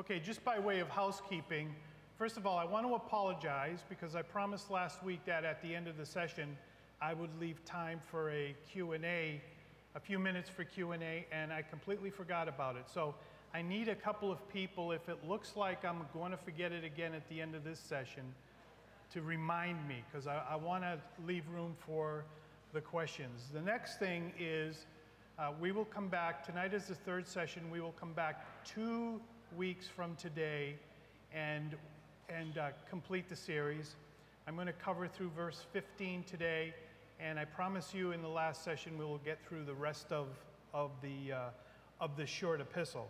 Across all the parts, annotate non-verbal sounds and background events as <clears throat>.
Okay, just by way of housekeeping, first of all, I want to apologize because I promised last week that at the end of the session, I would leave time for a Q&A, a few minutes for Q&A, and I completely forgot about it. So I need a couple of people, if it looks like I'm going to forget it again at the end of this session, to remind me, because I, I want to leave room for the questions. The next thing is uh, we will come back, tonight is the third session, we will come back two weeks from today and, and uh, complete the series. I'm going to cover through verse 15 today, and I promise you in the last session we will get through the rest of, of, the, uh, of the short epistle.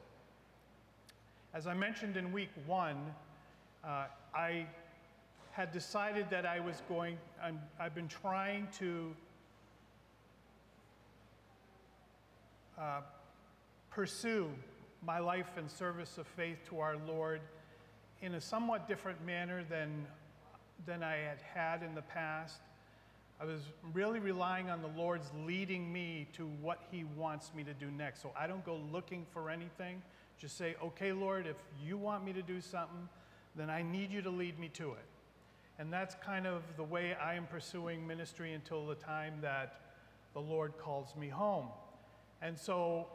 As I mentioned in week one, uh, I had decided that I was going, i have been trying to uh, pursue my life and service of faith to our Lord in a somewhat different manner than, than I had had in the past. I was really relying on the Lord's leading me to what He wants me to do next. So I don't go looking for anything. Just say, okay, Lord, if you want me to do something, then I need you to lead me to it. And that's kind of the way I am pursuing ministry until the time that the Lord calls me home. And so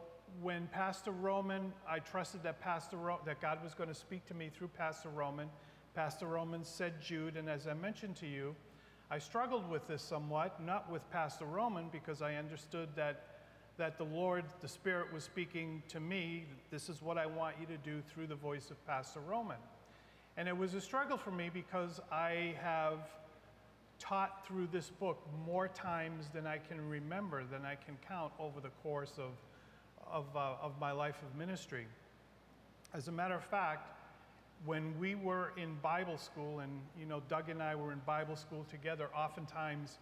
when Pastor Roman, I trusted that Pastor Ro- that God was going to speak to me through Pastor Roman. Pastor Roman said Jude, and as I mentioned to you, I struggled with this somewhat, not with Pastor Roman, because I understood that that the Lord, the Spirit, was speaking to me. This is what I want you to do through the voice of Pastor Roman. And it was a struggle for me because I have taught through this book more times than I can remember, than I can count over the course of of, uh, of my life of ministry. As a matter of fact, when we were in Bible school, and you know, Doug and I were in Bible school together, oftentimes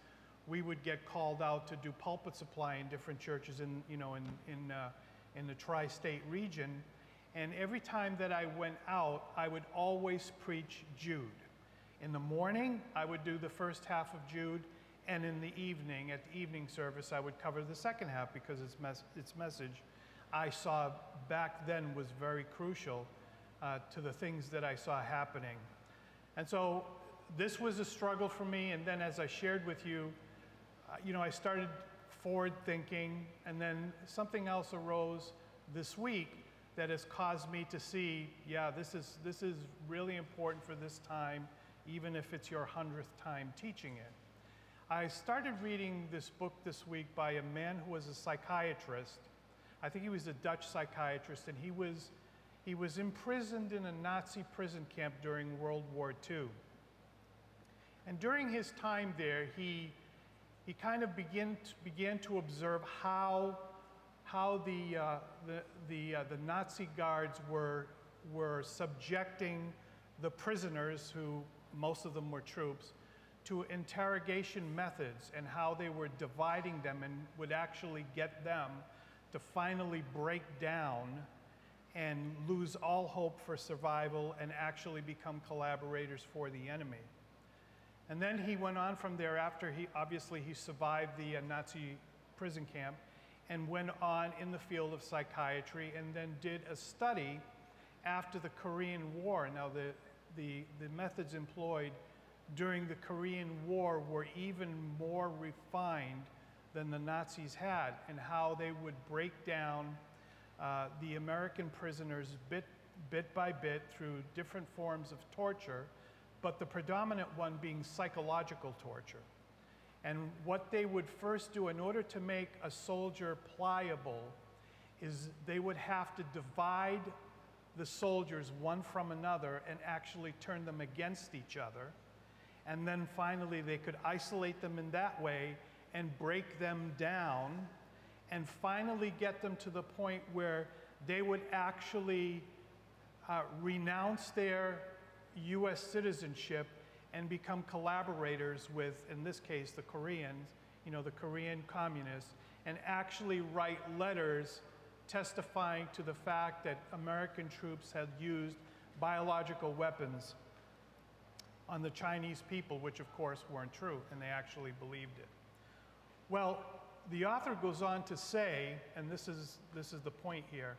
we would get called out to do pulpit supply in different churches in, you know, in, in, uh, in the tri state region. And every time that I went out, I would always preach Jude. In the morning, I would do the first half of Jude, and in the evening, at the evening service, I would cover the second half because its, mes- its message I saw back then was very crucial uh, to the things that I saw happening. And so this was a struggle for me. And then, as I shared with you, uh, you know, I started forward thinking, and then something else arose this week that has caused me to see, yeah, this is, this is really important for this time, even if it's your hundredth time teaching it. I started reading this book this week by a man who was a psychiatrist I think he was a Dutch psychiatrist, and he was, he was imprisoned in a Nazi prison camp during World War II. And during his time there, he, he kind of began to, began to observe how, how the, uh, the, the, uh, the Nazi guards were, were subjecting the prisoners, who most of them were troops, to interrogation methods and how they were dividing them and would actually get them to finally break down and lose all hope for survival and actually become collaborators for the enemy. And then he went on from there after he obviously he survived the uh, Nazi prison camp and went on in the field of psychiatry and then did a study after the Korean War. Now the the, the methods employed during the Korean War were even more refined than the Nazis had, and how they would break down uh, the American prisoners bit, bit by bit through different forms of torture, but the predominant one being psychological torture. And what they would first do in order to make a soldier pliable is they would have to divide the soldiers one from another and actually turn them against each other. And then finally, they could isolate them in that way and break them down and finally get them to the point where they would actually uh, renounce their US citizenship and become collaborators with, in this case, the Koreans, you know, the Korean communists, and actually write letters testifying to the fact that American troops had used biological weapons on the Chinese people, which of course weren't true, and they actually believed it. Well, the author goes on to say, and this is, this is the point here,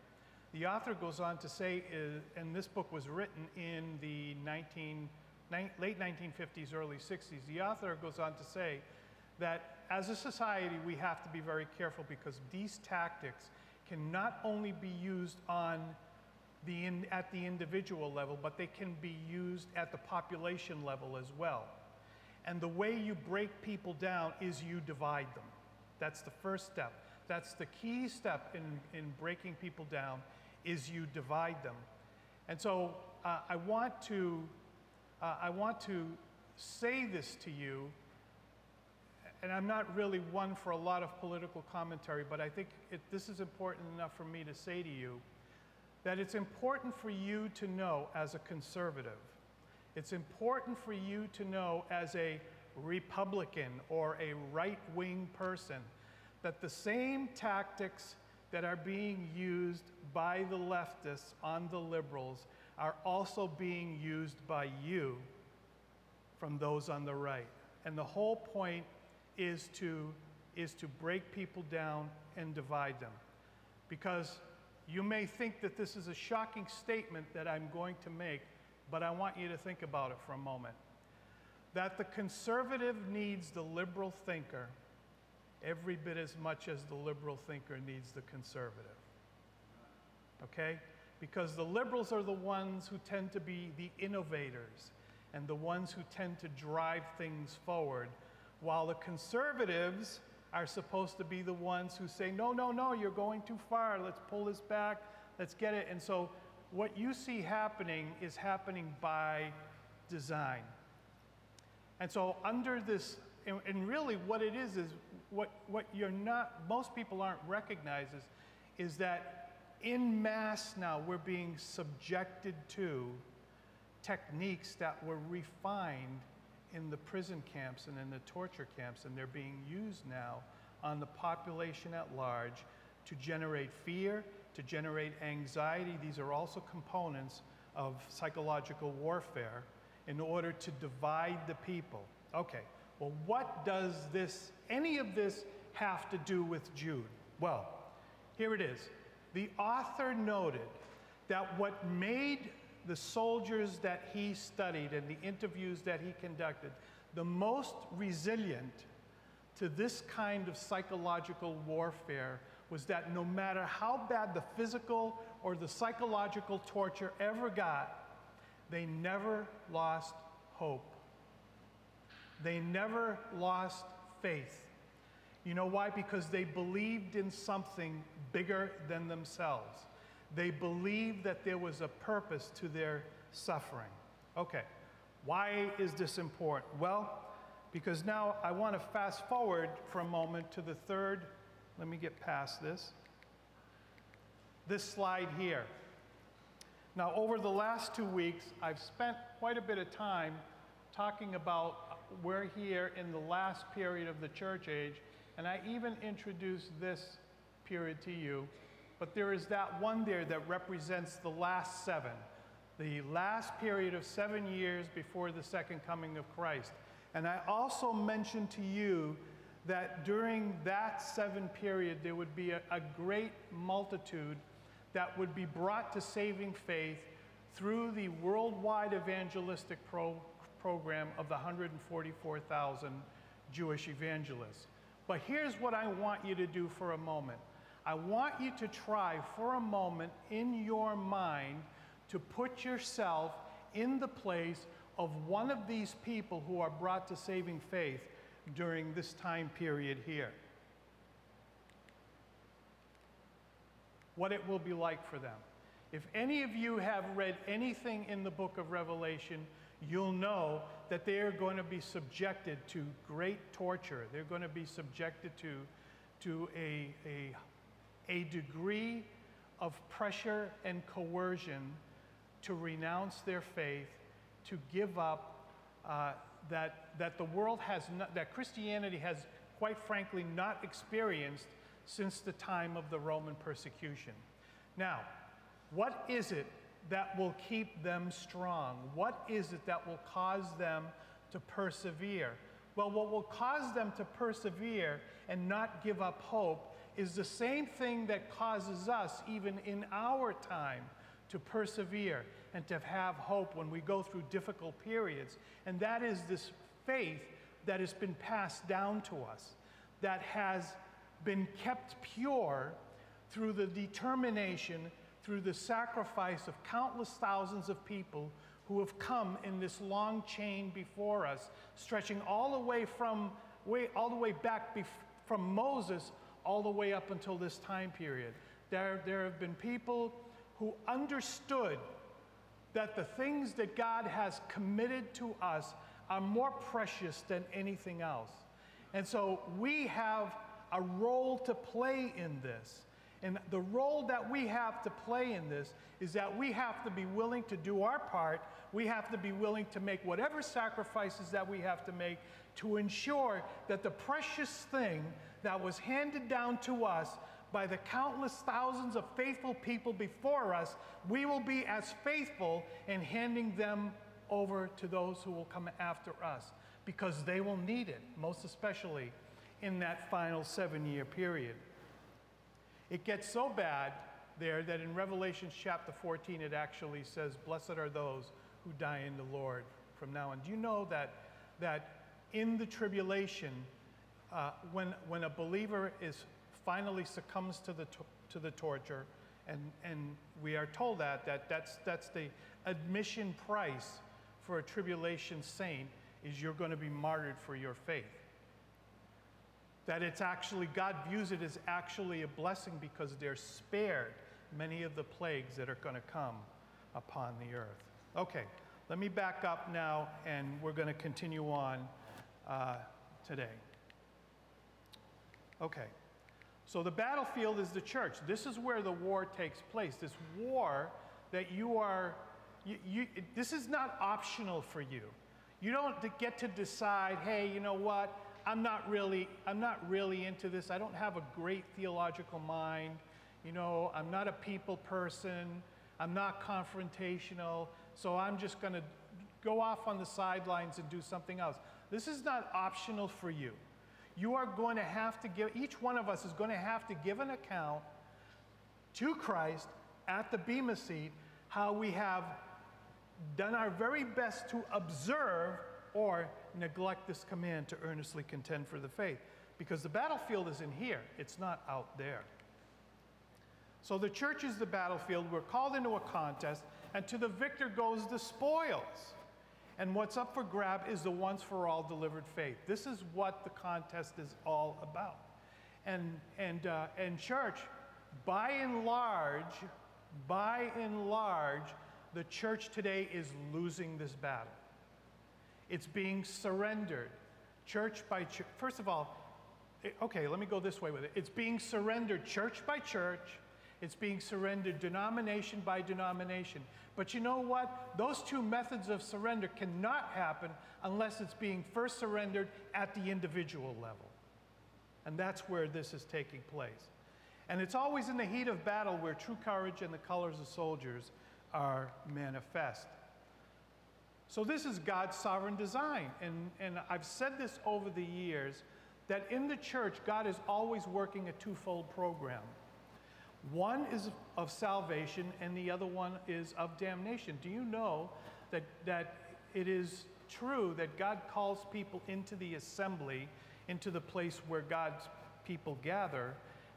The author goes on to say, uh, and this book was written in the 19, ni- late 1950s, early 60s. The author goes on to say that as a society, we have to be very careful because these tactics can not only be used on the in, at the individual level, but they can be used at the population level as well. And the way you break people down is you divide them. That's the first step. That's the key step in, in breaking people down is you divide them. And so uh, I want to uh, I want to say this to you, and I'm not really one for a lot of political commentary, but I think it, this is important enough for me to say to you that it's important for you to know as a conservative, it's important for you to know as a Republican or a right wing person that the same tactics that are being used by the leftists on the liberals are also being used by you from those on the right. And the whole point is to, is to break people down and divide them. Because you may think that this is a shocking statement that I'm going to make, but I want you to think about it for a moment. That the conservative needs the liberal thinker every bit as much as the liberal thinker needs the conservative. Okay? Because the liberals are the ones who tend to be the innovators and the ones who tend to drive things forward, while the conservatives are supposed to be the ones who say, no, no, no, you're going too far, let's pull this back, let's get it. And so what you see happening is happening by design. And so under this, and, and really what it is is what, what you're not, most people aren't recognizes is that in mass now we're being subjected to techniques that were refined in the prison camps and in the torture camps, and they're being used now on the population at large to generate fear, to generate anxiety. These are also components of psychological warfare in order to divide the people. Okay, well, what does this, any of this, have to do with Jude? Well, here it is. The author noted that what made the soldiers that he studied and the interviews that he conducted the most resilient to this kind of psychological warfare was that no matter how bad the physical or the psychological torture ever got, they never lost hope. They never lost faith. You know why? Because they believed in something bigger than themselves. They believed that there was a purpose to their suffering. Okay, why is this important? Well, because now I want to fast forward for a moment to the third. Let me get past this. This slide here. Now, over the last two weeks, I've spent quite a bit of time talking about we're here in the last period of the church age, and I even introduced this period to you, but there is that one there that represents the last seven, the last period of seven years before the second coming of Christ. And I also mentioned to you that during that seven period, there would be a, a great multitude that would be brought to saving faith through the worldwide evangelistic pro program of the 144,000 Jewish evangelists. But here's what I want you to do for a moment. I want you to try for a moment in your mind to put yourself in the place of one of these people who are brought to saving faith during this time period here. What it will be like for them. If any of you have read anything in the book of Revelation, you'll know that they are going to be subjected to great torture. They're going to be subjected to, to a, a, a degree of pressure and coercion to renounce their faith, to give up, uh, that, that the world has not, that Christianity has, quite frankly, not experienced since the time of the Roman persecution. Now, what is it that will keep them strong? What is it that will cause them to persevere? Well, what will cause them to persevere and not give up hope is the same thing that causes us, even in our time, to persevere and to have hope when we go through difficult periods. And that is this faith that has been passed down to us, that has been kept pure through the determination, through the sacrifice of countless thousands of people who have come in this long chain before us, stretching all the way from way, all the way back bef- from Moses all the way up until this time period. There, there have been people who understood that the things that God has committed to us are more precious than anything else. And so we have a role to play in this. And the role that we have to play in this is that we have to be willing to do our part. We have to be willing to make whatever sacrifices that we have to make to ensure that the precious thing that was handed down to us by the countless thousands of faithful people before us, we will be as faithful in handing them over to those who will come after us because they will need it, most especially in that final seven year period. It gets so bad there that in Revelation chapter 14 it actually says, Blessed are those who die in the Lord from now on. Do you know that, that in the tribulation, uh, when, when a believer is finally succumbs to the, to, the torture, and, and we are told that, that that's, that's the admission price for a tribulation saint is you're going to be martyred for your faith. That it's actually, God views it as actually a blessing because they're spared many of the plagues that are going to come upon the earth. Okay, let me back up now and we're going to continue on uh, today. Okay. So the battlefield is the church. This is where the war takes place. This war that you are, you, you, this is not optional for you. You don't get to decide, hey, you know what? I'm not really, I'm not really into this. I don't have a great theological mind. You know, I'm not a people person. I'm not confrontational. So I'm just going to go off on the sidelines and do something else. This is not optional for you you are going to have to give, each one of us is going to have to give an account to Christ at the Bema seat how we have done our very best to observe or neglect this command to earnestly contend for the faith. Because the battlefield is in here, it's not out there. So the church is the battlefield. We're called into a contest, and to the victor goes the spoils. And what's up for grab is the once for all delivered faith. This is what the contest is all about. And, and, uh, and church, by and large, by and large, the church today is losing this battle. It's being surrendered, church by church. First of all, okay, let me go this way with it. It's being surrendered church by church, it's being surrendered denomination by denomination. But you know what? Those two methods of surrender cannot happen unless it's being first surrendered at the individual level. And that's where this is taking place. And it's always in the heat of battle where true courage and the colors of soldiers are manifest. So, this is God's sovereign design. And, and I've said this over the years that in the church, God is always working a twofold program. One is of salvation and the other one is of damnation. Do you know that, that it is true that God calls people into the assembly, into the place where God's people gather,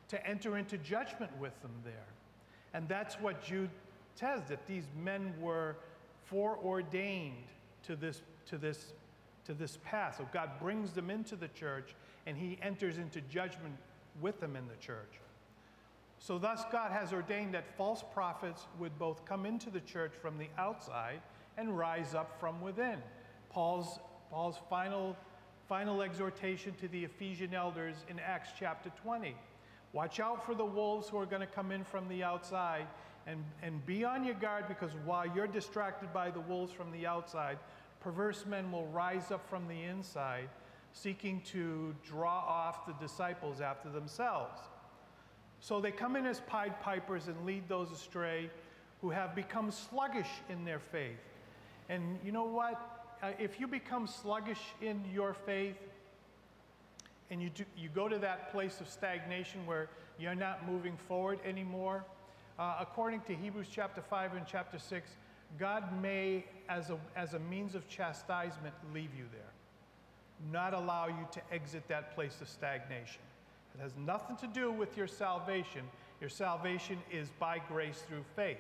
to enter into judgment with them there? And that's what Jude says that these men were foreordained to this, to this, to this path. So God brings them into the church and he enters into judgment with them in the church. So, thus, God has ordained that false prophets would both come into the church from the outside and rise up from within. Paul's, Paul's final, final exhortation to the Ephesian elders in Acts chapter 20. Watch out for the wolves who are going to come in from the outside and, and be on your guard because while you're distracted by the wolves from the outside, perverse men will rise up from the inside seeking to draw off the disciples after themselves. So they come in as Pied Pipers and lead those astray who have become sluggish in their faith. And you know what? Uh, if you become sluggish in your faith, and you, do, you go to that place of stagnation where you're not moving forward anymore, uh, according to Hebrews chapter 5 and chapter 6, God may, as a, as a means of chastisement, leave you there, not allow you to exit that place of stagnation. It has nothing to do with your salvation. Your salvation is by grace through faith,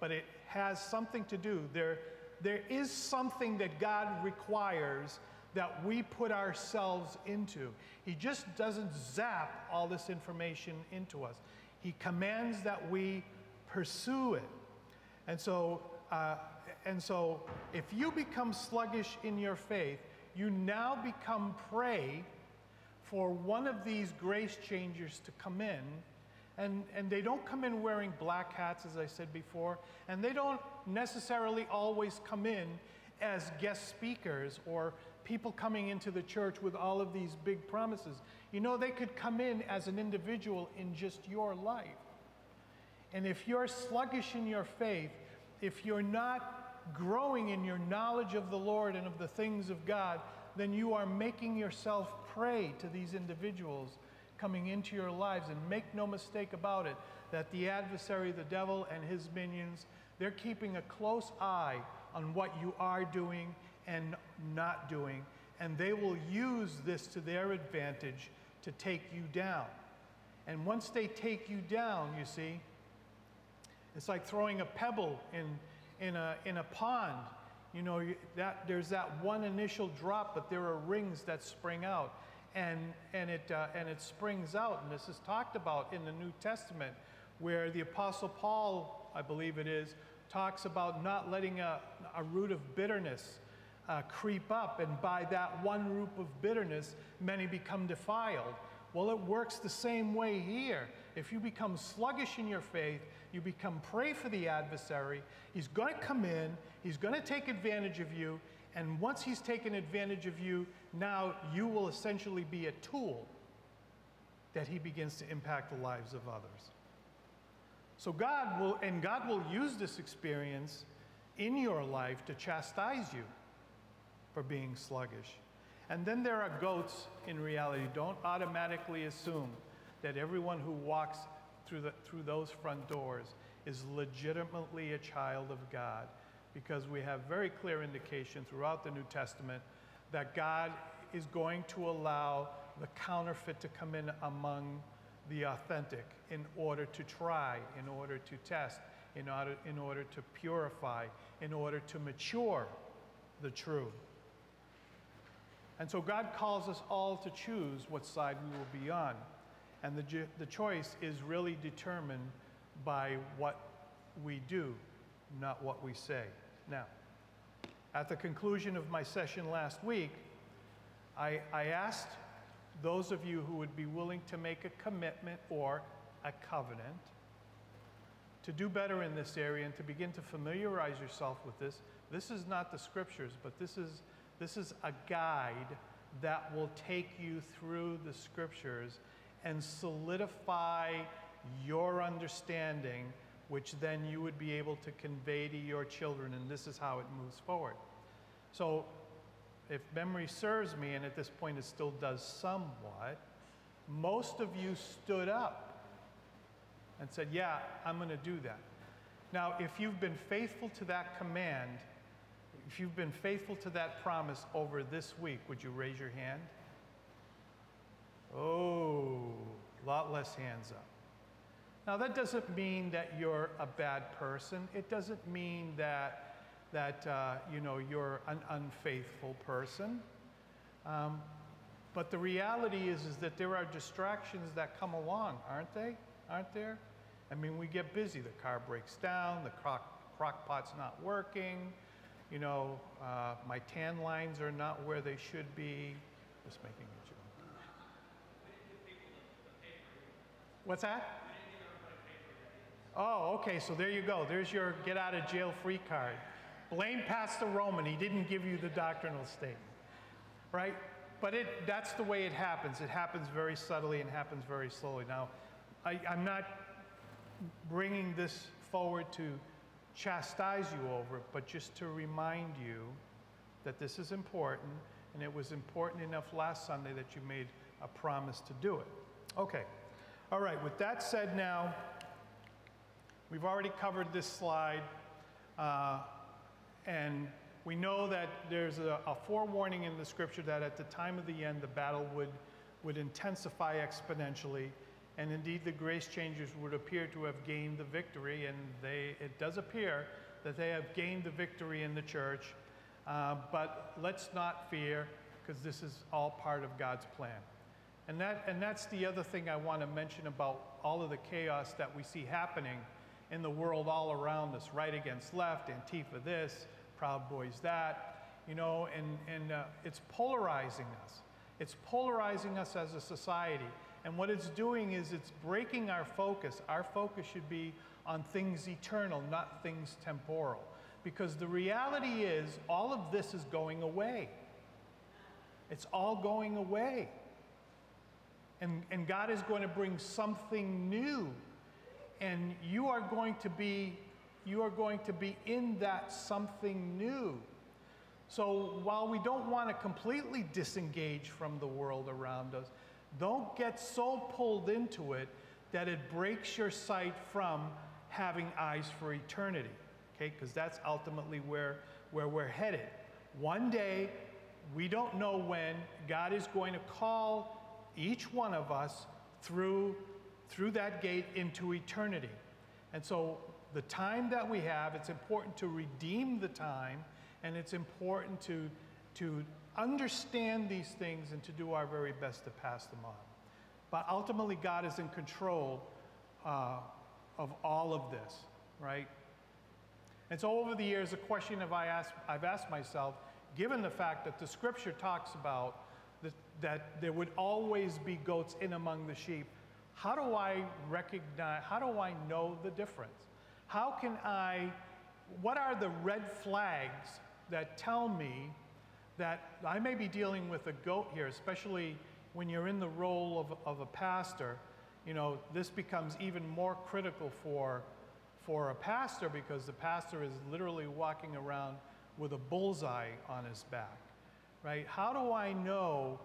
but it has something to do. There, there is something that God requires that we put ourselves into. He just doesn't zap all this information into us. He commands that we pursue it. And so, uh, and so, if you become sluggish in your faith, you now become prey for one of these grace changers to come in. And, and they don't come in wearing black hats, as I said before, and they don't necessarily always come in as guest speakers or people coming into the church with all of these big promises. You know, they could come in as an individual in just your life. And if you're sluggish in your faith, if you're not growing in your knowledge of the Lord and of the things of God, then you are making yourself prey to these individuals coming into your lives. And make no mistake about it that the adversary, the devil, and his minions, they're keeping a close eye on what you are doing and not doing. And they will use this to their advantage to take you down. And once they take you down, you see, it's like throwing a pebble in, in, a, in a pond. You know, that, there's that one initial drop, but there are rings that spring out. And, and, it, uh, and it springs out. And this is talked about in the New Testament, where the Apostle Paul, I believe it is, talks about not letting a, a root of bitterness uh, creep up, and by that one root of bitterness, many become defiled. Well, it works the same way here. If you become sluggish in your faith, you become prey for the adversary. He's going to come in, he's going to take advantage of you, and once he's taken advantage of you, now you will essentially be a tool that he begins to impact the lives of others. So God will, and God will use this experience in your life to chastise you for being sluggish. And then there are goats in reality. Don't automatically assume that everyone who walks through, the, through those front doors is legitimately a child of God because we have very clear indication throughout the New Testament that God is going to allow the counterfeit to come in among the authentic in order to try, in order to test, in order, in order to purify, in order to mature the true. And so God calls us all to choose what side we will be on. And the, the choice is really determined by what we do, not what we say. Now, at the conclusion of my session last week, I, I asked those of you who would be willing to make a commitment or a covenant to do better in this area and to begin to familiarize yourself with this. This is not the scriptures, but this is this is a guide that will take you through the scriptures and solidify your understanding, which then you would be able to convey to your children, and this is how it moves forward. So, if memory serves me, and at this point it still does somewhat, most of you stood up and said, Yeah, I'm going to do that. Now, if you've been faithful to that command, if you've been faithful to that promise over this week, would you raise your hand? Oh, a lot less hands up. Now, that doesn't mean that you're a bad person. It doesn't mean that, that uh, you know, you're an unfaithful person. Um, but the reality is, is that there are distractions that come along, aren't they? Aren't there? I mean, we get busy. The car breaks down, the crock, crock pot's not working, you know, uh, my tan lines are not where they should be. Just making a joke. What's that? Oh, okay, so there you go. There's your get out of jail free card. Blame Pastor Roman. He didn't give you the doctrinal statement, right? But it, that's the way it happens. It happens very subtly and happens very slowly. Now, I, I'm not bringing this forward to chastise you over it, but just to remind you that this is important, and it was important enough last Sunday that you made a promise to do it. Okay. All right, with that said now, we've already covered this slide, uh, and we know that there's a, a forewarning in the scripture that at the time of the end, the battle would, would intensify exponentially, and indeed the grace changers would appear to have gained the victory, and they, it does appear that they have gained the victory in the church. Uh, but let's not fear, because this is all part of God's plan. And, that, and that's the other thing I want to mention about all of the chaos that we see happening in the world all around us right against left, Antifa this, Proud Boys that, you know, and, and uh, it's polarizing us. It's polarizing us as a society. And what it's doing is it's breaking our focus. Our focus should be on things eternal, not things temporal. Because the reality is, all of this is going away. It's all going away. And, and God is going to bring something new. And you are going to be you are going to be in that something new. So while we don't want to completely disengage from the world around us, don't get so pulled into it that it breaks your sight from having eyes for eternity okay? Because that's ultimately where, where we're headed. One day, we don't know when, God is going to call each one of us through, through that gate into eternity. And so, the time that we have, it's important to redeem the time, and it's important to, to understand these things and to do our very best to pass them on. But ultimately, God is in control uh, of all of this, right? And so over the years, a question have I asked, I've asked myself, given the fact that the scripture talks about that, there would always be goats in among the sheep, how do I recognize, how do I know the difference? How can I, what are the red flags that tell me that I may be dealing with a goat here, especially when you're in the role of, of a pastor? You know, this becomes even more critical for for a pastor because the pastor is literally walking around with a bullseye on his back, right? How do I know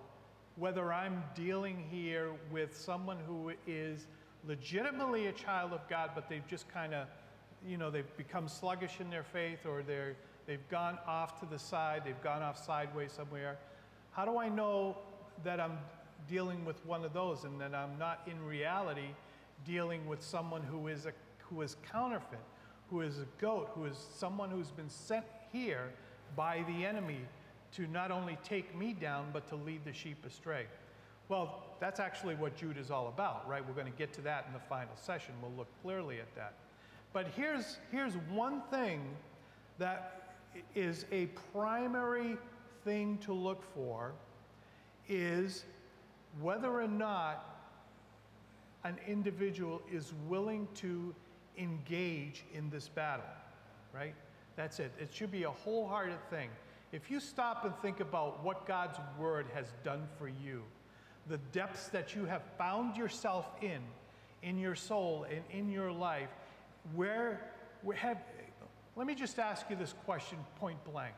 whether I'm dealing here with someone who is legitimately a child of God, but they've just kind of, you know, they've become sluggish in their faith or they're, they've gone off to the side, they've gone off sideways somewhere? How do I know that I'm dealing with one of those and that I'm not in reality dealing with someone who is a who is counterfeit, who is a goat, who is someone who's been sent here by the enemy to not only take me down, but to lead the sheep astray. Well, that's actually what Jude is all about, right? We're going to get to that in the final session. We'll look clearly at that. But here's, here's one thing that is a primary thing to look for is whether or not an individual is willing to engage in this battle, right? That's it. It should be a wholehearted thing. If you stop and think about what God's word has done for you, the depths that you have found yourself in, in your soul and in your life, where, where have, let me just ask you this question point blank.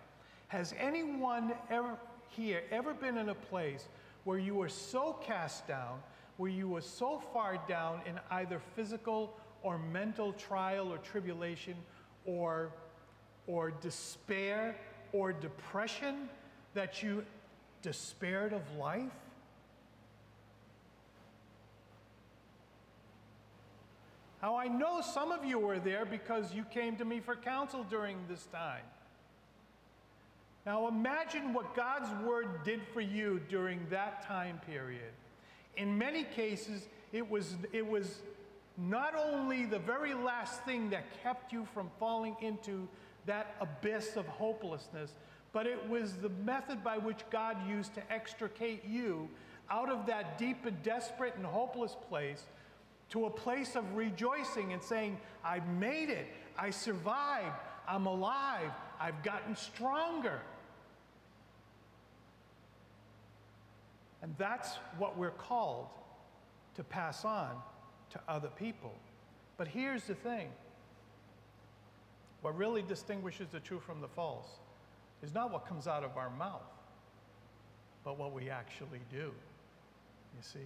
Has anyone ever here ever been in a place where you were so cast down, where you were so far down in either physical or mental trial or tribulation or, or despair or depression that you despaired of life? Now, I know some of you were there because you came to me for counsel during this time. Now, imagine what God's word did for you during that time period. In many cases, it was, it was not only the very last thing that kept you from falling into that abyss of hopelessness, but it was the method by which God used to extricate you out of that deep and desperate and hopeless place to a place of rejoicing and saying, I made it, I survived, I'm alive, I've gotten stronger. And that's what we're called to pass on to other people. But here's the thing what really distinguishes the true from the false is not what comes out of our mouth, but what we actually do. You see?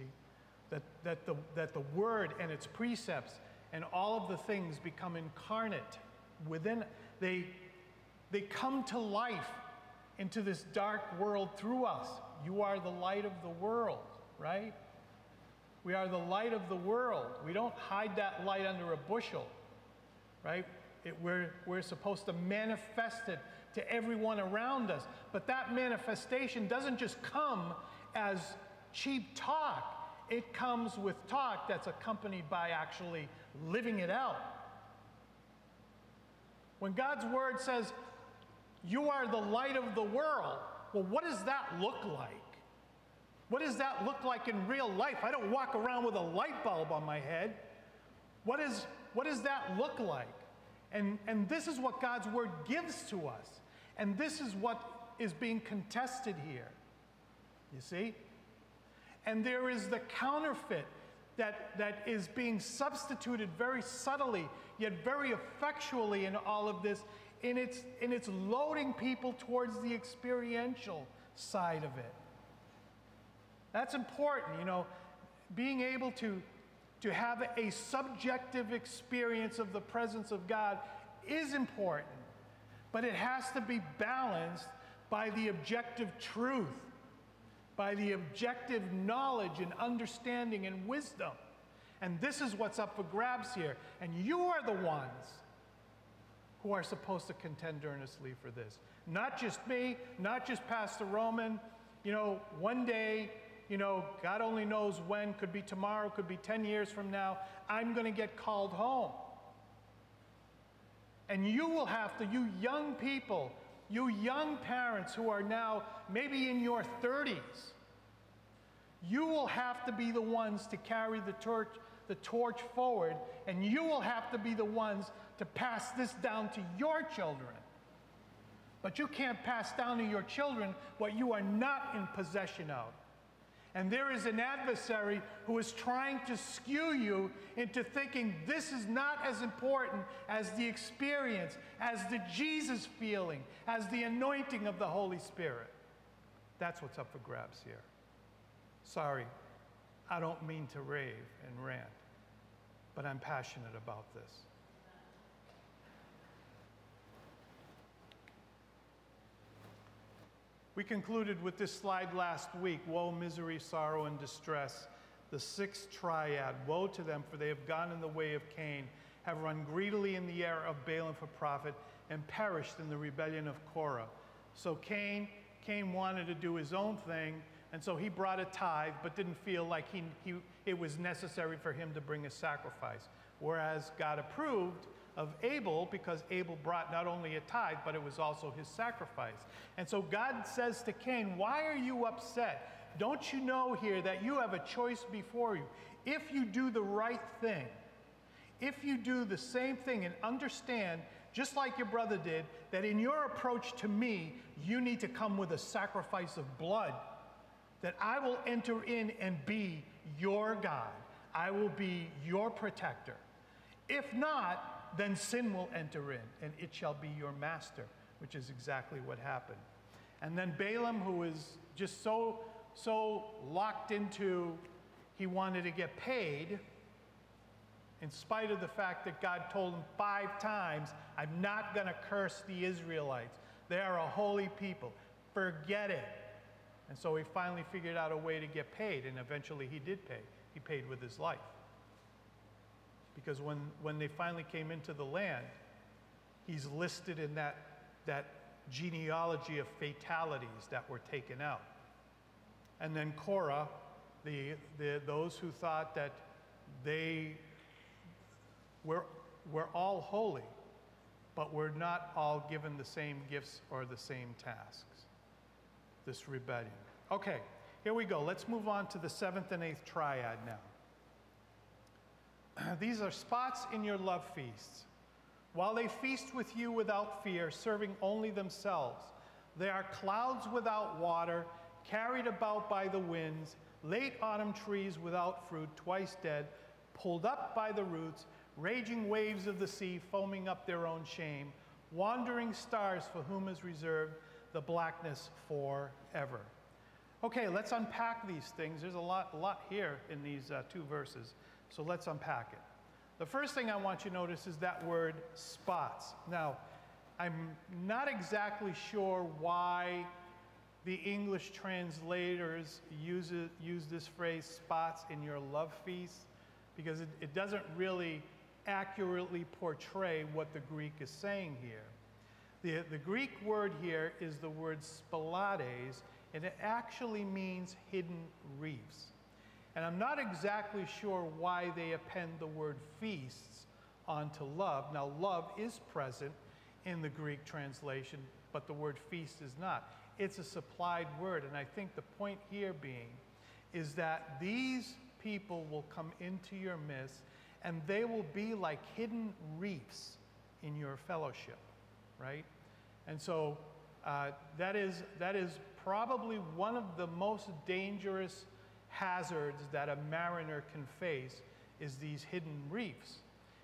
That, that, the, that the word and its precepts and all of the things become incarnate within, they, they come to life into this dark world through us. You are the light of the world, right? We are the light of the world. We don't hide that light under a bushel, right? It, we're, we're supposed to manifest it to everyone around us. But that manifestation doesn't just come as cheap talk, it comes with talk that's accompanied by actually living it out. When God's word says, You are the light of the world, well, what does that look like? What does that look like in real life? I don't walk around with a light bulb on my head. What, is, what does that look like? And, and this is what God's word gives to us. And this is what is being contested here. You see? And there is the counterfeit that, that is being substituted very subtly, yet very effectually in all of this, and it's, and it's loading people towards the experiential side of it. That's important, you know, being able to, to have a subjective experience of the presence of God is important, but it has to be balanced by the objective truth, by the objective knowledge and understanding and wisdom. And this is what's up for grabs here. And you are the ones who are supposed to contend earnestly for this. Not just me, not just Pastor Roman. You know, one day you know, God only knows when, could be tomorrow, could be 10 years from now, I'm going to get called home. And you will have to, you young people, you young parents who are now maybe in your 30s, you will have to be the ones to carry the torch, the torch forward, and you will have to be the ones to pass this down to your children. But you can't pass down to your children what you are not in possession of. And there is an adversary who is trying to skew you into thinking this is not as important as the experience, as the Jesus feeling, as the anointing of the Holy Spirit. That's what's up for grabs here. Sorry, I don't mean to rave and rant, but I'm passionate about this. We concluded with this slide last week woe, misery, sorrow, and distress. The sixth triad woe to them, for they have gone in the way of Cain, have run greedily in the error of Balaam for profit, and perished in the rebellion of Korah. So Cain, Cain wanted to do his own thing, and so he brought a tithe, but didn't feel like he, he, it was necessary for him to bring a sacrifice. Whereas God approved of Abel because Abel brought not only a tithe, but it was also his sacrifice. And so God says to Cain, Why are you upset? Don't you know here that you have a choice before you? If you do the right thing, if you do the same thing and understand, just like your brother did, that in your approach to me, you need to come with a sacrifice of blood, that I will enter in and be your God. I will be your protector. If not, then sin will enter in, and it shall be your master, which is exactly what happened. And then Balaam, who was just so, so locked into he wanted to get paid, in spite of the fact that God told him five times, I'm not going to curse the Israelites. They are a holy people. Forget it. And so he finally figured out a way to get paid, and eventually he did pay. He paid with his life. Because when, when they finally came into the land, he's listed in that, that genealogy of fatalities that were taken out. And then Korah, the, the, those who thought that they were, were all holy, but were not all given the same gifts or the same tasks. This rebellion. Okay, here we go. Let's move on to the seventh and eighth triad now. <clears throat> These are spots in your love feasts. While they feast with you without fear, serving only themselves, they are clouds without water, carried about by the winds, late autumn trees without fruit, twice dead, pulled up by the roots, raging waves of the sea foaming up their own shame, wandering stars for whom is reserved the blackness forever. Okay, let's unpack these things. There's a lot, a lot here in these uh, two verses. So let's unpack it. The first thing I want you to notice is that word spots. Now, I'm not exactly sure why the English translators use, it, use this phrase spots in your love feast because it, it doesn't really accurately portray what the Greek is saying here. The, the Greek word here is the word spilades, and it actually means hidden reefs. And I'm not exactly sure why they append the word feasts onto love. Now, love is present in the Greek translation, but the word feast is not. It's a supplied word, and I think the point here being is that these people will come into your midst and they will be like hidden reefs in your fellowship, right? And so uh, that, is, that is probably one of the most dangerous hazards that a mariner can face is these hidden reefs.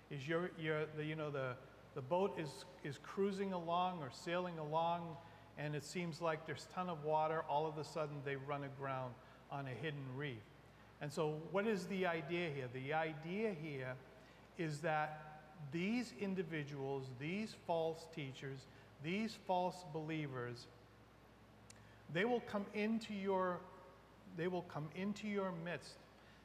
Is your, your the, you know, the, the boat is, is cruising along or sailing along and it seems like there's a ton of water, all of a sudden they run aground on a hidden reef. And so, what is the idea here? The idea here is that these individuals, these false teachers, these false believers, they will come into your they will come into your midst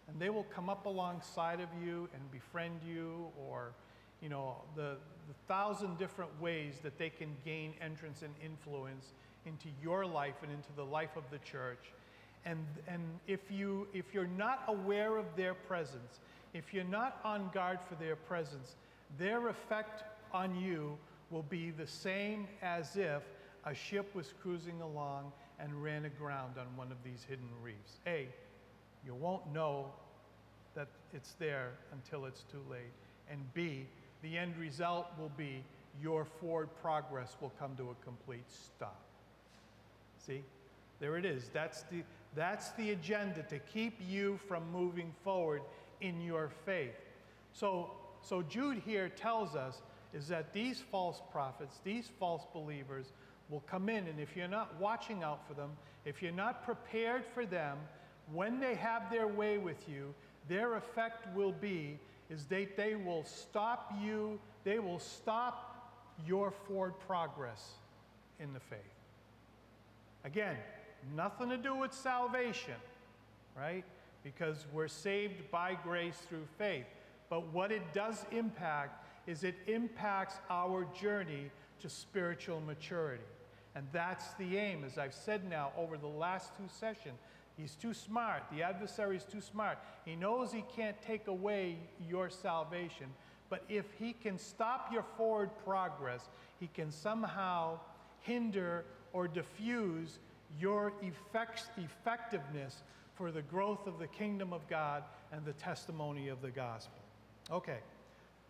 and they will come up alongside of you and befriend you or you know the, the thousand different ways that they can gain entrance and influence into your life and into the life of the church. And, and if, you, if you're not aware of their presence, if you're not on guard for their presence, their effect on you will be the same as if a ship was cruising along and ran aground on one of these hidden reefs. A, you won't know that it's there until it's too late. And B, the end result will be your forward progress will come to a complete stop. See? There it is. That's the, that's the agenda to keep you from moving forward in your faith. So, so Jude here tells us is that these false prophets, these false believers will come in, and if you're not watching out for them, if you're not prepared for them, when they have their way with you, their effect will be is they, they will stop you, they will stop your forward progress in the faith. Again, Nothing to do with salvation, right? Because we're saved by grace through faith. But what it does impact is it impacts our journey to spiritual maturity. And that's the aim, as I've said now over the last two sessions. He's too smart. The adversary is too smart. He knows he can't take away your salvation. But if he can stop your forward progress, he can somehow hinder or diffuse your effects, effectiveness for the growth of the kingdom of God and the testimony of the gospel. Okay,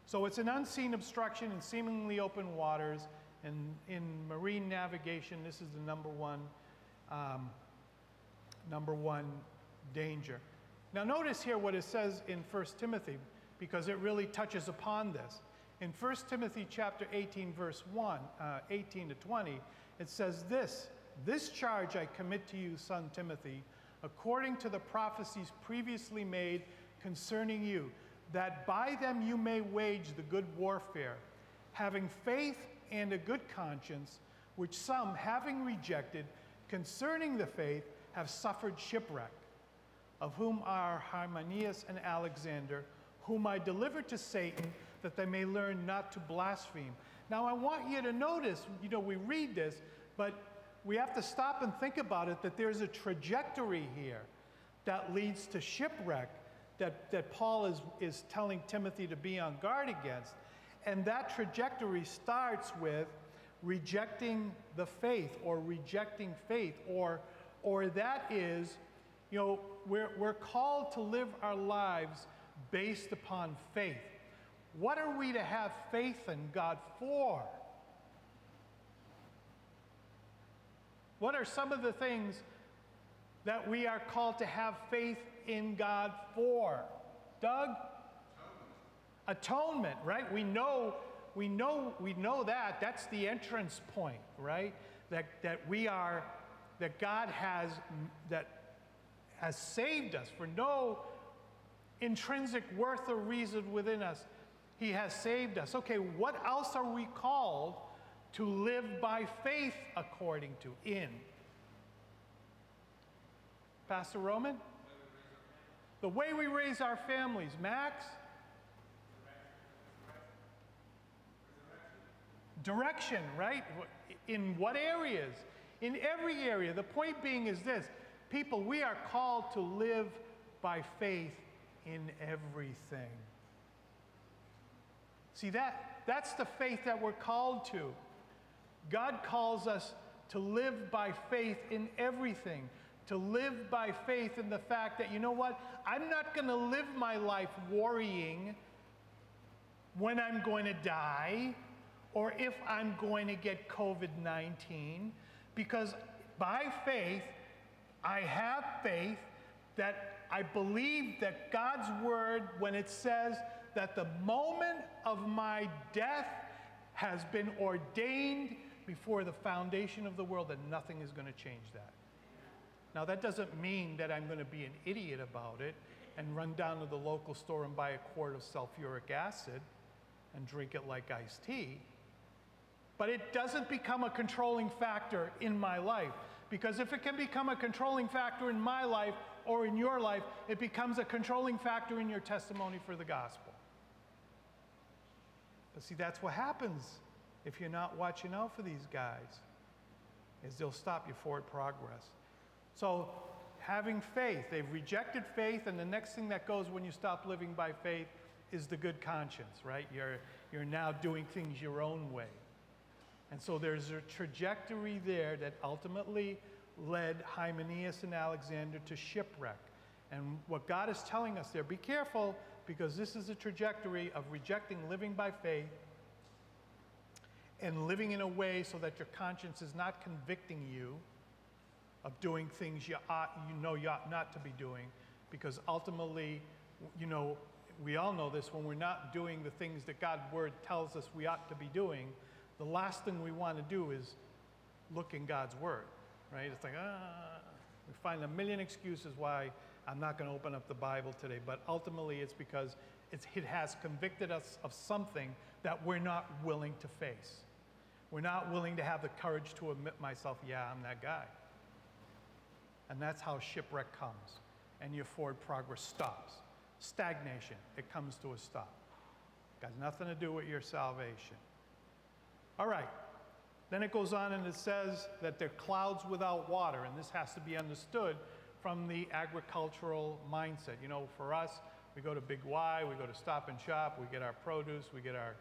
so it's an unseen obstruction in seemingly open waters. And in marine navigation, this is the number one, um, number one danger. Now, notice here what it says in 1 Timothy, because it really touches upon this. In 1 Timothy chapter 18, verse 1, uh, 18 to 20, it says this this charge I commit to you, son Timothy, according to the prophecies previously made concerning you, that by them you may wage the good warfare, having faith and a good conscience, which some, having rejected, concerning the faith, have suffered shipwreck, of whom are Hymenaeus and Alexander, whom I delivered to Satan, that they may learn not to blaspheme. Now, I want you to notice, you know, we read this, but we have to stop and think about it that there's a trajectory here that leads to shipwreck that, that Paul is, is telling Timothy to be on guard against. And that trajectory starts with rejecting the faith or rejecting faith, or, or that is, you know, we're, we're called to live our lives based upon faith. What are we to have faith in God for? What are some of the things that we are called to have faith in God for? Doug? Atonement, right? We know, we know, we know that. That's the entrance point, right? That, that we are that God has that has saved us for no intrinsic worth or reason within us. He has saved us. Okay, what else are we called to live by faith according to? In. Pastor Roman? The way we raise our families. Max? Direction, right? In what areas? In every area. The point being is this people, we are called to live by faith in everything. See, that, that's the faith that we're called to. God calls us to live by faith in everything, to live by faith in the fact that, you know what, I'm not going to live my life worrying when I'm going to die or if I'm going to get COVID 19, because by faith, I have faith that I believe that God's word, when it says that the moment of my death has been ordained before the foundation of the world, that nothing is going to change that. Now, that doesn't mean that I'm going to be an idiot about it and run down to the local store and buy a quart of sulfuric acid and drink it like iced tea. But it doesn't become a controlling factor in my life. Because if it can become a controlling factor in my life or in your life, it becomes a controlling factor in your testimony for the gospel. But see, that's what happens if you're not watching out for these guys, is they'll stop your forward progress. So having faith, they've rejected faith, and the next thing that goes when you stop living by faith is the good conscience, right? You're, you're now doing things your own way. And so there's a trajectory there that ultimately led Hymenaeus and Alexander to shipwreck. And what God is telling us there, be careful because this is a trajectory of rejecting living by faith and living in a way so that your conscience is not convicting you of doing things you, ought, you know you ought not to be doing because ultimately, you know, we all know this when we're not doing the things that God's word tells us we ought to be doing, the last thing we want to do is look in God's Word, right? It's like, ah, we find a million excuses why I'm not going to open up the Bible today, but ultimately it's because it's, it has convicted us of something that we're not willing to face. We're not willing to have the courage to admit myself, yeah, I'm that guy. And that's how shipwreck comes, and your forward progress stops. Stagnation, it comes to a stop. It Got nothing to do with your salvation. All right. Then it goes on and it says that they're clouds without water, and this has to be understood from the agricultural mindset. You know, for us, we go to Big Y, we go to Stop and Shop, we get our produce, we get our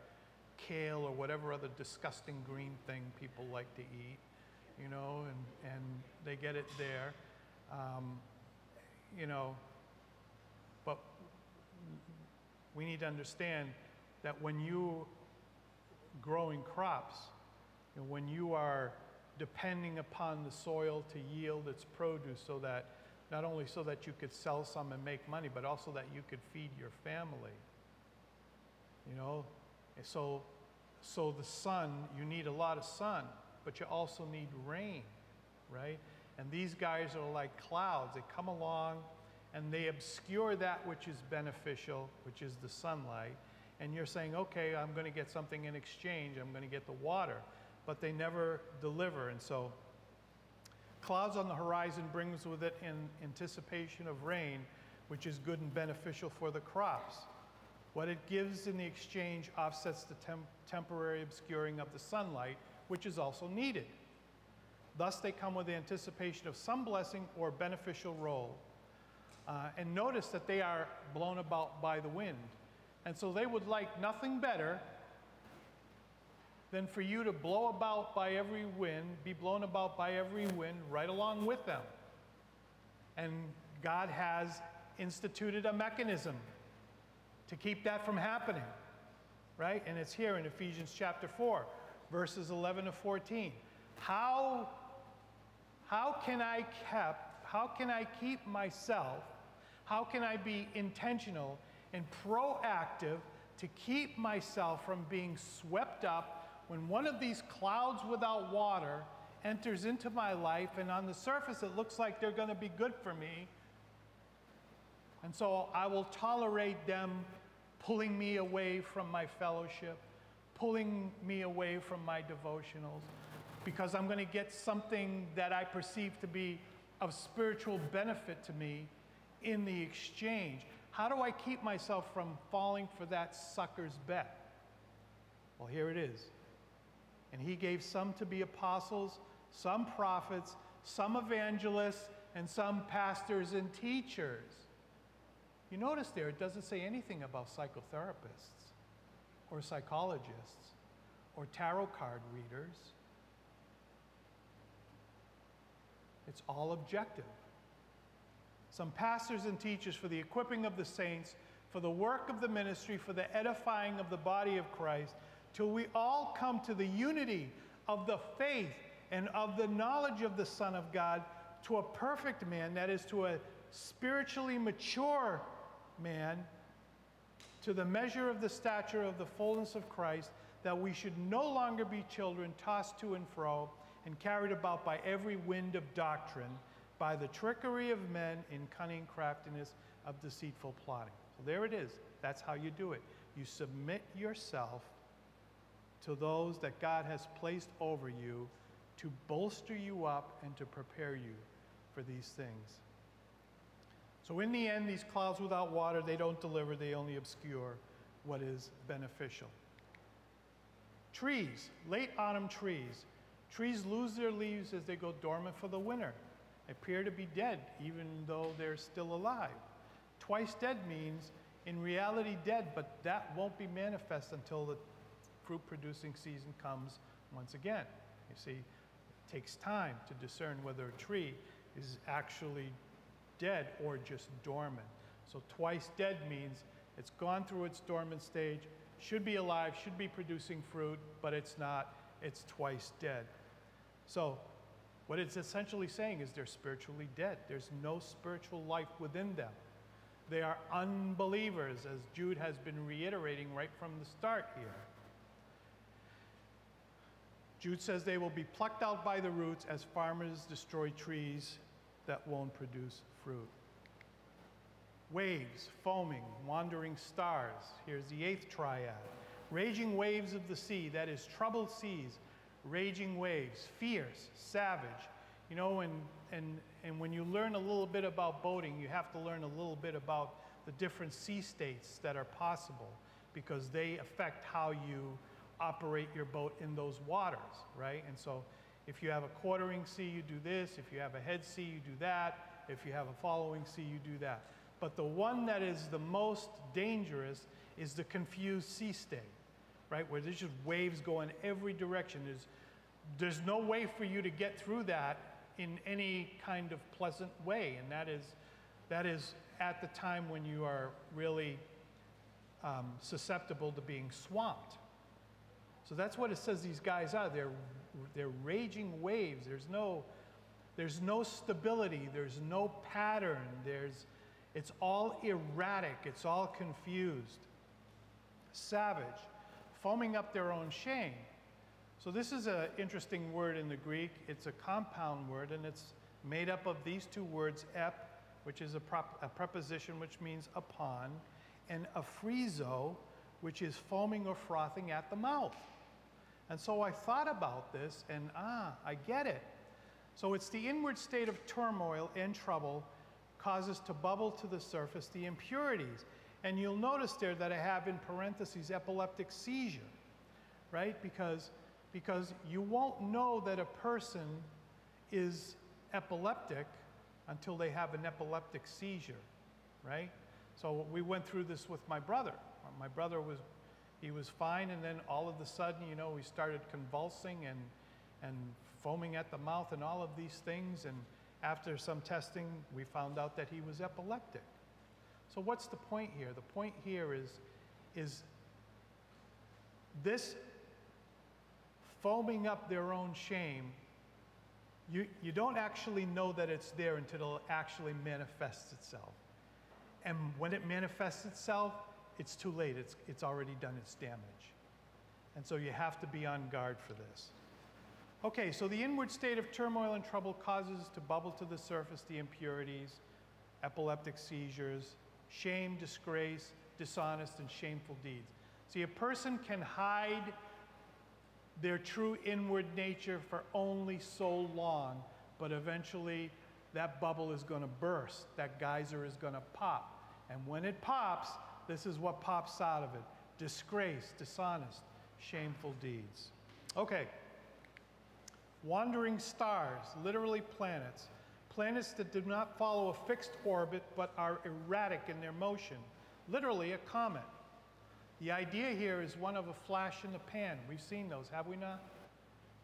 kale or whatever other disgusting green thing people like to eat, you know, and, and they get it there. Um, you know, but we need to understand that when you growing crops, and when you are depending upon the soil to yield its produce so that not only so that you could sell some and make money, but also that you could feed your family. You know, so so the sun, you need a lot of sun, but you also need rain, right? And these guys are like clouds. They come along and they obscure that which is beneficial, which is the sunlight, and you're saying, okay, I'm going to get something in exchange, I'm going to get the water, but they never deliver. And so, clouds on the horizon brings with it an anticipation of rain, which is good and beneficial for the crops. What it gives in the exchange offsets the temp- temporary obscuring of the sunlight, which is also needed. Thus, they come with the anticipation of some blessing or beneficial role. Uh, and notice that they are blown about by the wind. And so they would like nothing better than for you to blow about by every wind, be blown about by every wind right along with them. And God has instituted a mechanism to keep that from happening, right? And it's here in Ephesians chapter 4, verses 11 to 14. How, how can I kept, how can I keep myself, how can I be intentional and proactive to keep myself from being swept up when one of these clouds without water enters into my life, and on the surface it looks like they're going to be good for me. And so I will tolerate them pulling me away from my fellowship, pulling me away from my devotionals, because I'm going to get something that I perceive to be of spiritual benefit to me in the exchange. How do I keep myself from falling for that sucker's bet? Well, here it is. And he gave some to be apostles, some prophets, some evangelists, and some pastors and teachers. You notice there, it doesn't say anything about psychotherapists or psychologists or tarot card readers. It's all objective. Some pastors and teachers for the equipping of the saints, for the work of the ministry, for the edifying of the body of Christ, till we all come to the unity of the faith and of the knowledge of the Son of God to a perfect man, that is, to a spiritually mature man, to the measure of the stature of the fullness of Christ, that we should no longer be children tossed to and fro and carried about by every wind of doctrine, by the trickery of men in cunning craftiness of deceitful plotting. So there it is. That's how you do it. You submit yourself to those that God has placed over you to bolster you up and to prepare you for these things. So, in the end, these clouds without water, they don't deliver, they only obscure what is beneficial. Trees, late autumn trees. Trees lose their leaves as they go dormant for the winter, appear to be dead even though they're still alive. Twice dead means in reality dead, but that won't be manifest until the fruit producing season comes once again. You see, it takes time to discern whether a tree is actually dead or just dormant. So, twice dead means it's gone through its dormant stage, should be alive, should be producing fruit, but it's not, it's twice dead. So, what it's essentially saying is they're spiritually dead. There's no spiritual life within them. They are unbelievers, as Jude has been reiterating right from the start here. Jude says they will be plucked out by the roots as farmers destroy trees that won't produce fruit. Waves, foaming, wandering stars. Here's the eighth triad. Raging waves of the sea, that is, troubled seas, raging waves, fierce, savage. You know, and, and, and when you learn a little bit about boating, you have to learn a little bit about the different sea states that are possible because they affect how you operate your boat in those waters, right? And so if you have a quartering sea, you do this. If you have a head sea, you do that. If you have a following sea, you do that. But the one that is the most dangerous is the confused sea state, right? Where there's just waves going every direction. There's, there's no way for you to get through that in any kind of pleasant way. And that is, that is at the time when you are really um, susceptible to being swamped. So that's what it says these guys are. They're, they're raging waves. There's no, there's no stability. There's no pattern. There's, it's all erratic. It's all confused. Savage, foaming up their own shame. So this is an interesting word in the Greek. It's a compound word, and it's made up of these two words, ep, which is a, prop, a preposition which means upon, and aphrizo, which is foaming or frothing at the mouth. And so I thought about this, and ah, I get it. So it's the inward state of turmoil and trouble causes to bubble to the surface the impurities. And you'll notice there that I have in parentheses epileptic seizure, right? Because, because you won't know that a person is epileptic until they have an epileptic seizure, right? So we went through this with my brother. My brother was he was fine, and then all of a sudden, you know, he started convulsing and, and foaming at the mouth and all of these things. And after some testing, we found out that he was epileptic. So, what's the point here? The point here is, is this foaming up their own shame, you, you don't actually know that it's there until it actually manifests itself. And when it manifests itself, it's too late. It's, it's already done its damage. And so you have to be on guard for this. Okay, so the inward state of turmoil and trouble causes to bubble to the surface the impurities, epileptic seizures, shame, disgrace, dishonest, and shameful deeds. See, a person can hide their true inward nature for only so long, but eventually that bubble is going to burst, that geyser is going to pop. And when it pops, this is what pops out of it disgrace, dishonest, shameful deeds. Okay. Wandering stars, literally planets, planets that do not follow a fixed orbit but are erratic in their motion, literally a comet. The idea here is one of a flash in the pan. We've seen those, have we not?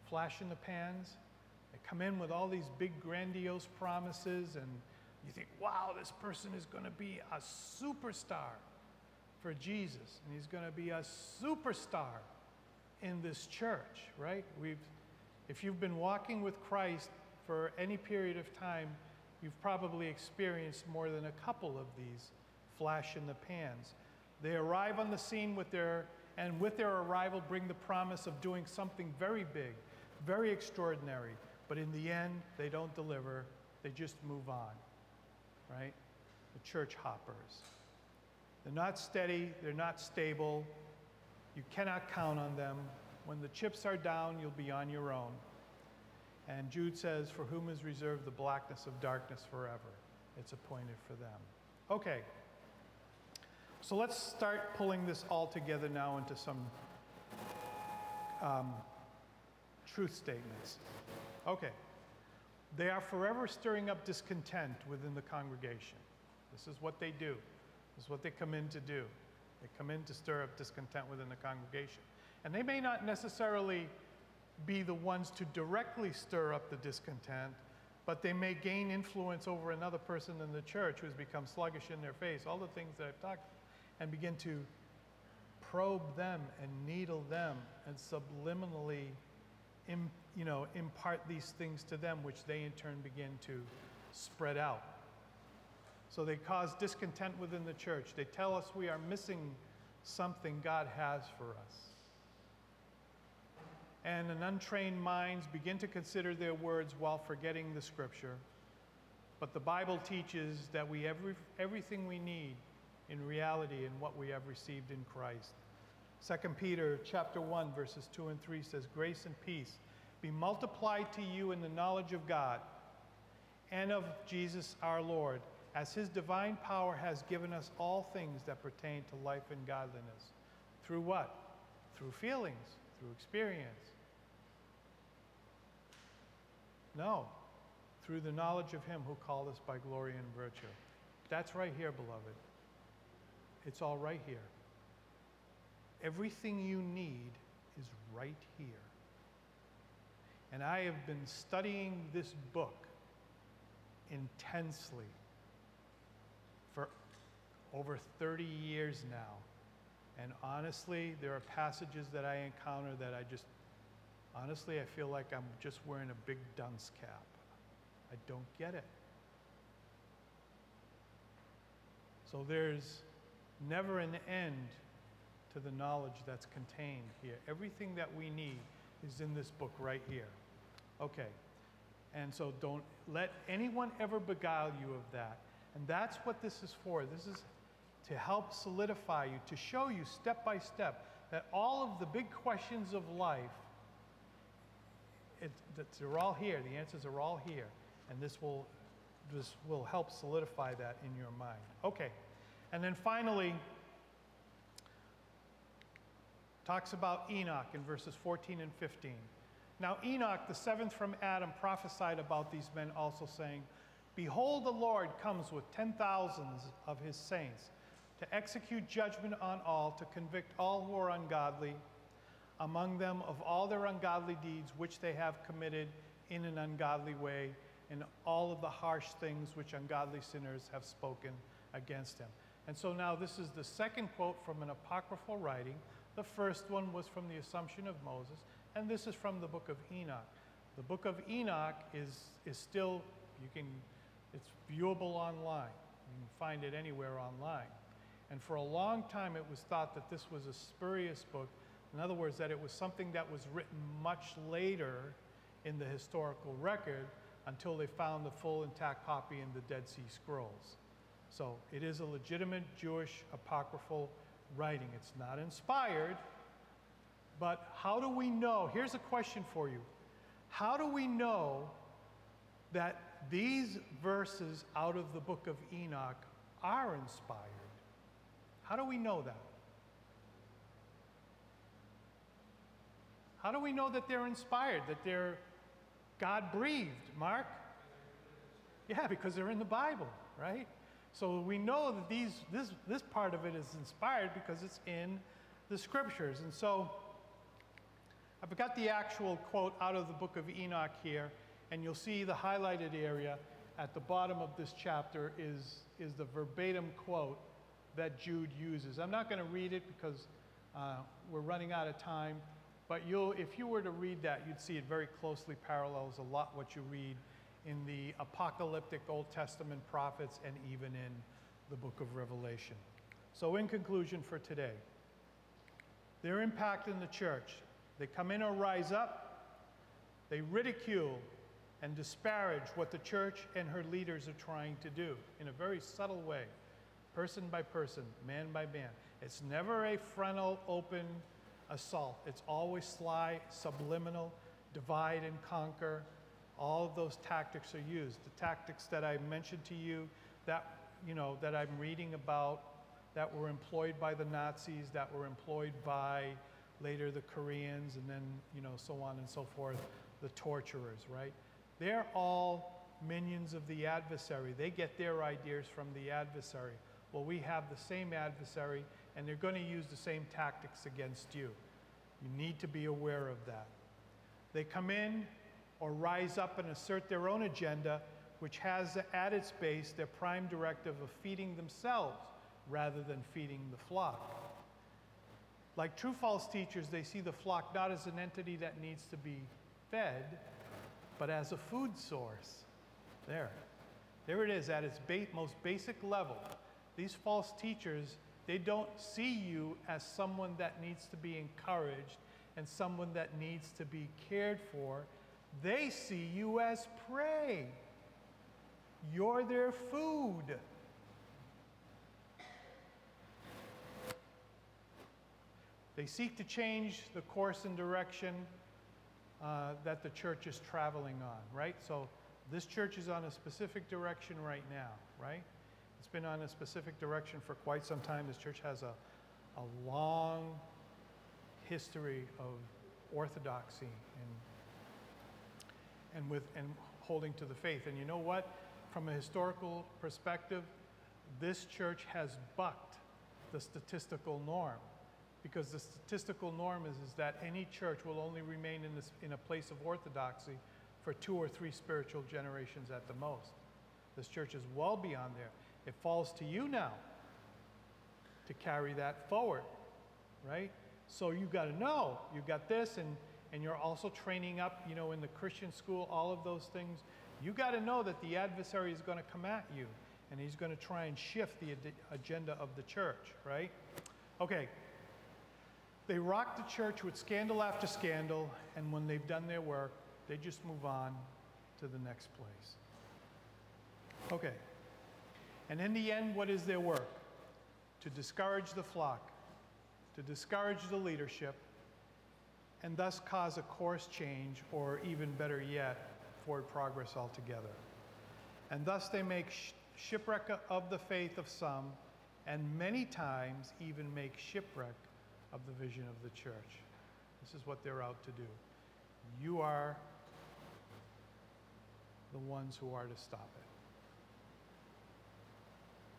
Flash in the pans. They come in with all these big, grandiose promises, and you think, wow, this person is going to be a superstar for Jesus, and he's going to be a superstar in this church, right? We've, if you've been walking with Christ for any period of time, you've probably experienced more than a couple of these flash in the pans. They arrive on the scene with their, and with their arrival, bring the promise of doing something very big, very extraordinary. But in the end, they don't deliver, they just move on, right? The church hoppers. They're not steady, they're not stable. You cannot count on them. When the chips are down, you'll be on your own. And Jude says, For whom is reserved the blackness of darkness forever? It's appointed for them. Okay. So let's start pulling this all together now into some um, truth statements. Okay. They are forever stirring up discontent within the congregation. This is what they do, this is what they come in to do. They come in to stir up discontent within the congregation. And they may not necessarily be the ones to directly stir up the discontent, but they may gain influence over another person in the church who has become sluggish in their faith, all the things that I've talked, about, and begin to probe them and needle them and subliminally Im, you know, impart these things to them, which they in turn begin to spread out. So they cause discontent within the church. They tell us we are missing something God has for us. And an untrained minds begin to consider their words while forgetting the scripture. But the Bible teaches that we every, everything we need in reality in what we have received in Christ. 2 Peter chapter 1 verses 2 and 3 says grace and peace be multiplied to you in the knowledge of God and of Jesus our Lord as his divine power has given us all things that pertain to life and godliness. Through what? Through feelings, through experience. No, through the knowledge of him who called us by glory and virtue. That's right here, beloved. It's all right here. Everything you need is right here. And I have been studying this book intensely for over 30 years now. And honestly, there are passages that I encounter that I just, honestly, I feel like I'm just wearing a big dunce cap. I don't get it. So there's never an end to the knowledge that's contained here. Everything that we need is in this book right here. Okay. And so don't let anyone ever beguile you of that. And that's what this is for. This is to help solidify you, to show you step by step that all of the big questions of life, it, they're all here. The answers are all here. And this will, this will help solidify that in your mind. Okay. And then finally, talks about Enoch in verses 14 and 15. Now, Enoch, the seventh from Adam, prophesied about these men, also saying, Behold, the Lord comes with ten thousands of his saints to execute judgment on all, to convict all who are ungodly, among them of all their ungodly deeds which they have committed in an ungodly way, and all of the harsh things which ungodly sinners have spoken against him. And so now this is the second quote from an apocryphal writing the first one was from the Assumption of Moses, and this is from the book of Enoch. The book of Enoch is, is still, you can, it's viewable online. You can find it anywhere online. And for a long time, it was thought that this was a spurious book. In other words, that it was something that was written much later in the historical record until they found the full intact copy in the Dead Sea Scrolls. So it is a legitimate Jewish apocryphal writing. It's not inspired, but how do we know? Here's a question for you How do we know that these verses out of the book of Enoch are inspired? How do we know that? How do we know that they're inspired, that they're God breathed? Mark? Yeah, because they're in the Bible, right? So we know that these, this, this part of it is inspired because it's in the scriptures. And so I've got the actual quote out of the book of Enoch here, and you'll see the highlighted area at the bottom of this chapter is, is the verbatim quote that Jude uses. I'm not going to read it because uh, we're running out of time, but you'll, if you were to read that, you'd see it very closely parallels a lot what you read in the apocalyptic Old Testament prophets and even in the book of Revelation. So, in conclusion for today, their impact in the church, they come in or rise up, they ridicule and disparage what the church and her leaders are trying to do in a very subtle way, person by person, man by man. It's never a frontal, open assault, it's always sly, subliminal, divide and conquer all of those tactics are used. The tactics that I mentioned to you that, you know, that I'm reading about that were employed by the Nazis, that were employed by later the Koreans, and then, you know, so on and so forth, the torturers, right? They're all minions of the adversary. They get their ideas from the adversary. Well, we have the same adversary, and they're going to use the same tactics against you. You need to be aware of that. They come in or rise up and assert their own agenda, which has at its base their prime directive of feeding themselves rather than feeding the flock. Like true false teachers, they see the flock not as an entity that needs to be fed, but as a food source. There. There it is at its ba- most basic level. These false teachers, they don't see you as someone that needs to be encouraged and someone that needs to be cared for they see you as prey. You're their food. They seek to change the course and direction uh, that the church is traveling on, right? So this church is on a specific direction right now, right? It's been on a specific direction for quite some time. This church has a, a long history of orthodoxy and and with and holding to the faith. And you know what? From a historical perspective, this church has bucked the statistical norm because the statistical norm is, is that any church will only remain in, this, in a place of orthodoxy for two or three spiritual generations at the most. This church is well beyond there. It falls to you now to carry that forward, right? So you've got to know you've got this, and and you're also training up, you know, in the Christian school, all of those things, you got to know that the adversary is going to come at you and he's going to try and shift the ad- agenda of the church, right? Okay. They rock the church with scandal after scandal, and when they've done their work, they just move on to the next place. Okay. And in the end, what is their work? To discourage the flock, to discourage the leadership, and thus cause a course change, or even better yet, forward progress altogether. And thus they make sh- shipwreck of the faith of some, and many times even make shipwreck of the vision of the church. This is what they're out to do. You are the ones who are to stop it.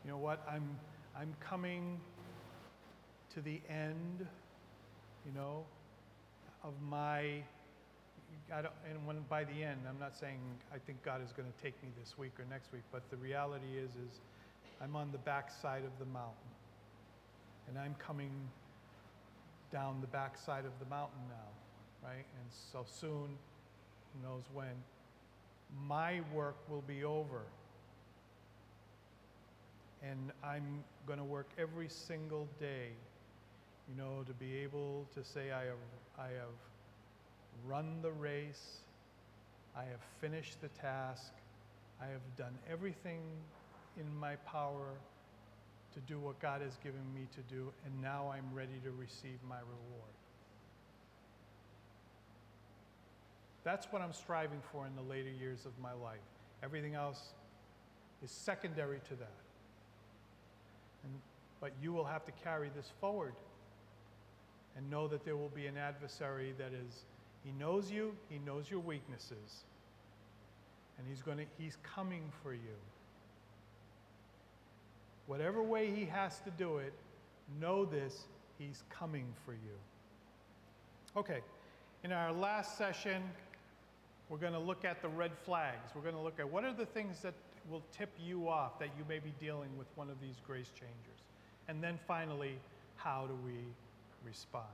You know what? I'm, I'm coming to the end, you know, of my, I don't, and when by the end, I'm not saying I think God is going to take me this week or next week, but the reality is, is I'm on the backside of the mountain, and I'm coming down the backside of the mountain now, right? And so soon, who knows when, my work will be over. And I'm going to work every single day, you know, to be able to say I have I have run the race, I have finished the task. I have done everything in my power to do what God has given me to do, and now I'm ready to receive my reward. That's what I'm striving for in the later years of my life. Everything else is secondary to that. And, but you will have to carry this forward and know that there will be an adversary that is, he knows you, he knows your weaknesses, and he's to, he's coming for you. Whatever way he has to do it, know this, he's coming for you. Okay, in our last session, we're going to look at the red flags. We're going to look at what are the things that will tip you off that you may be dealing with one of these grace changers. And then finally, how do we respond?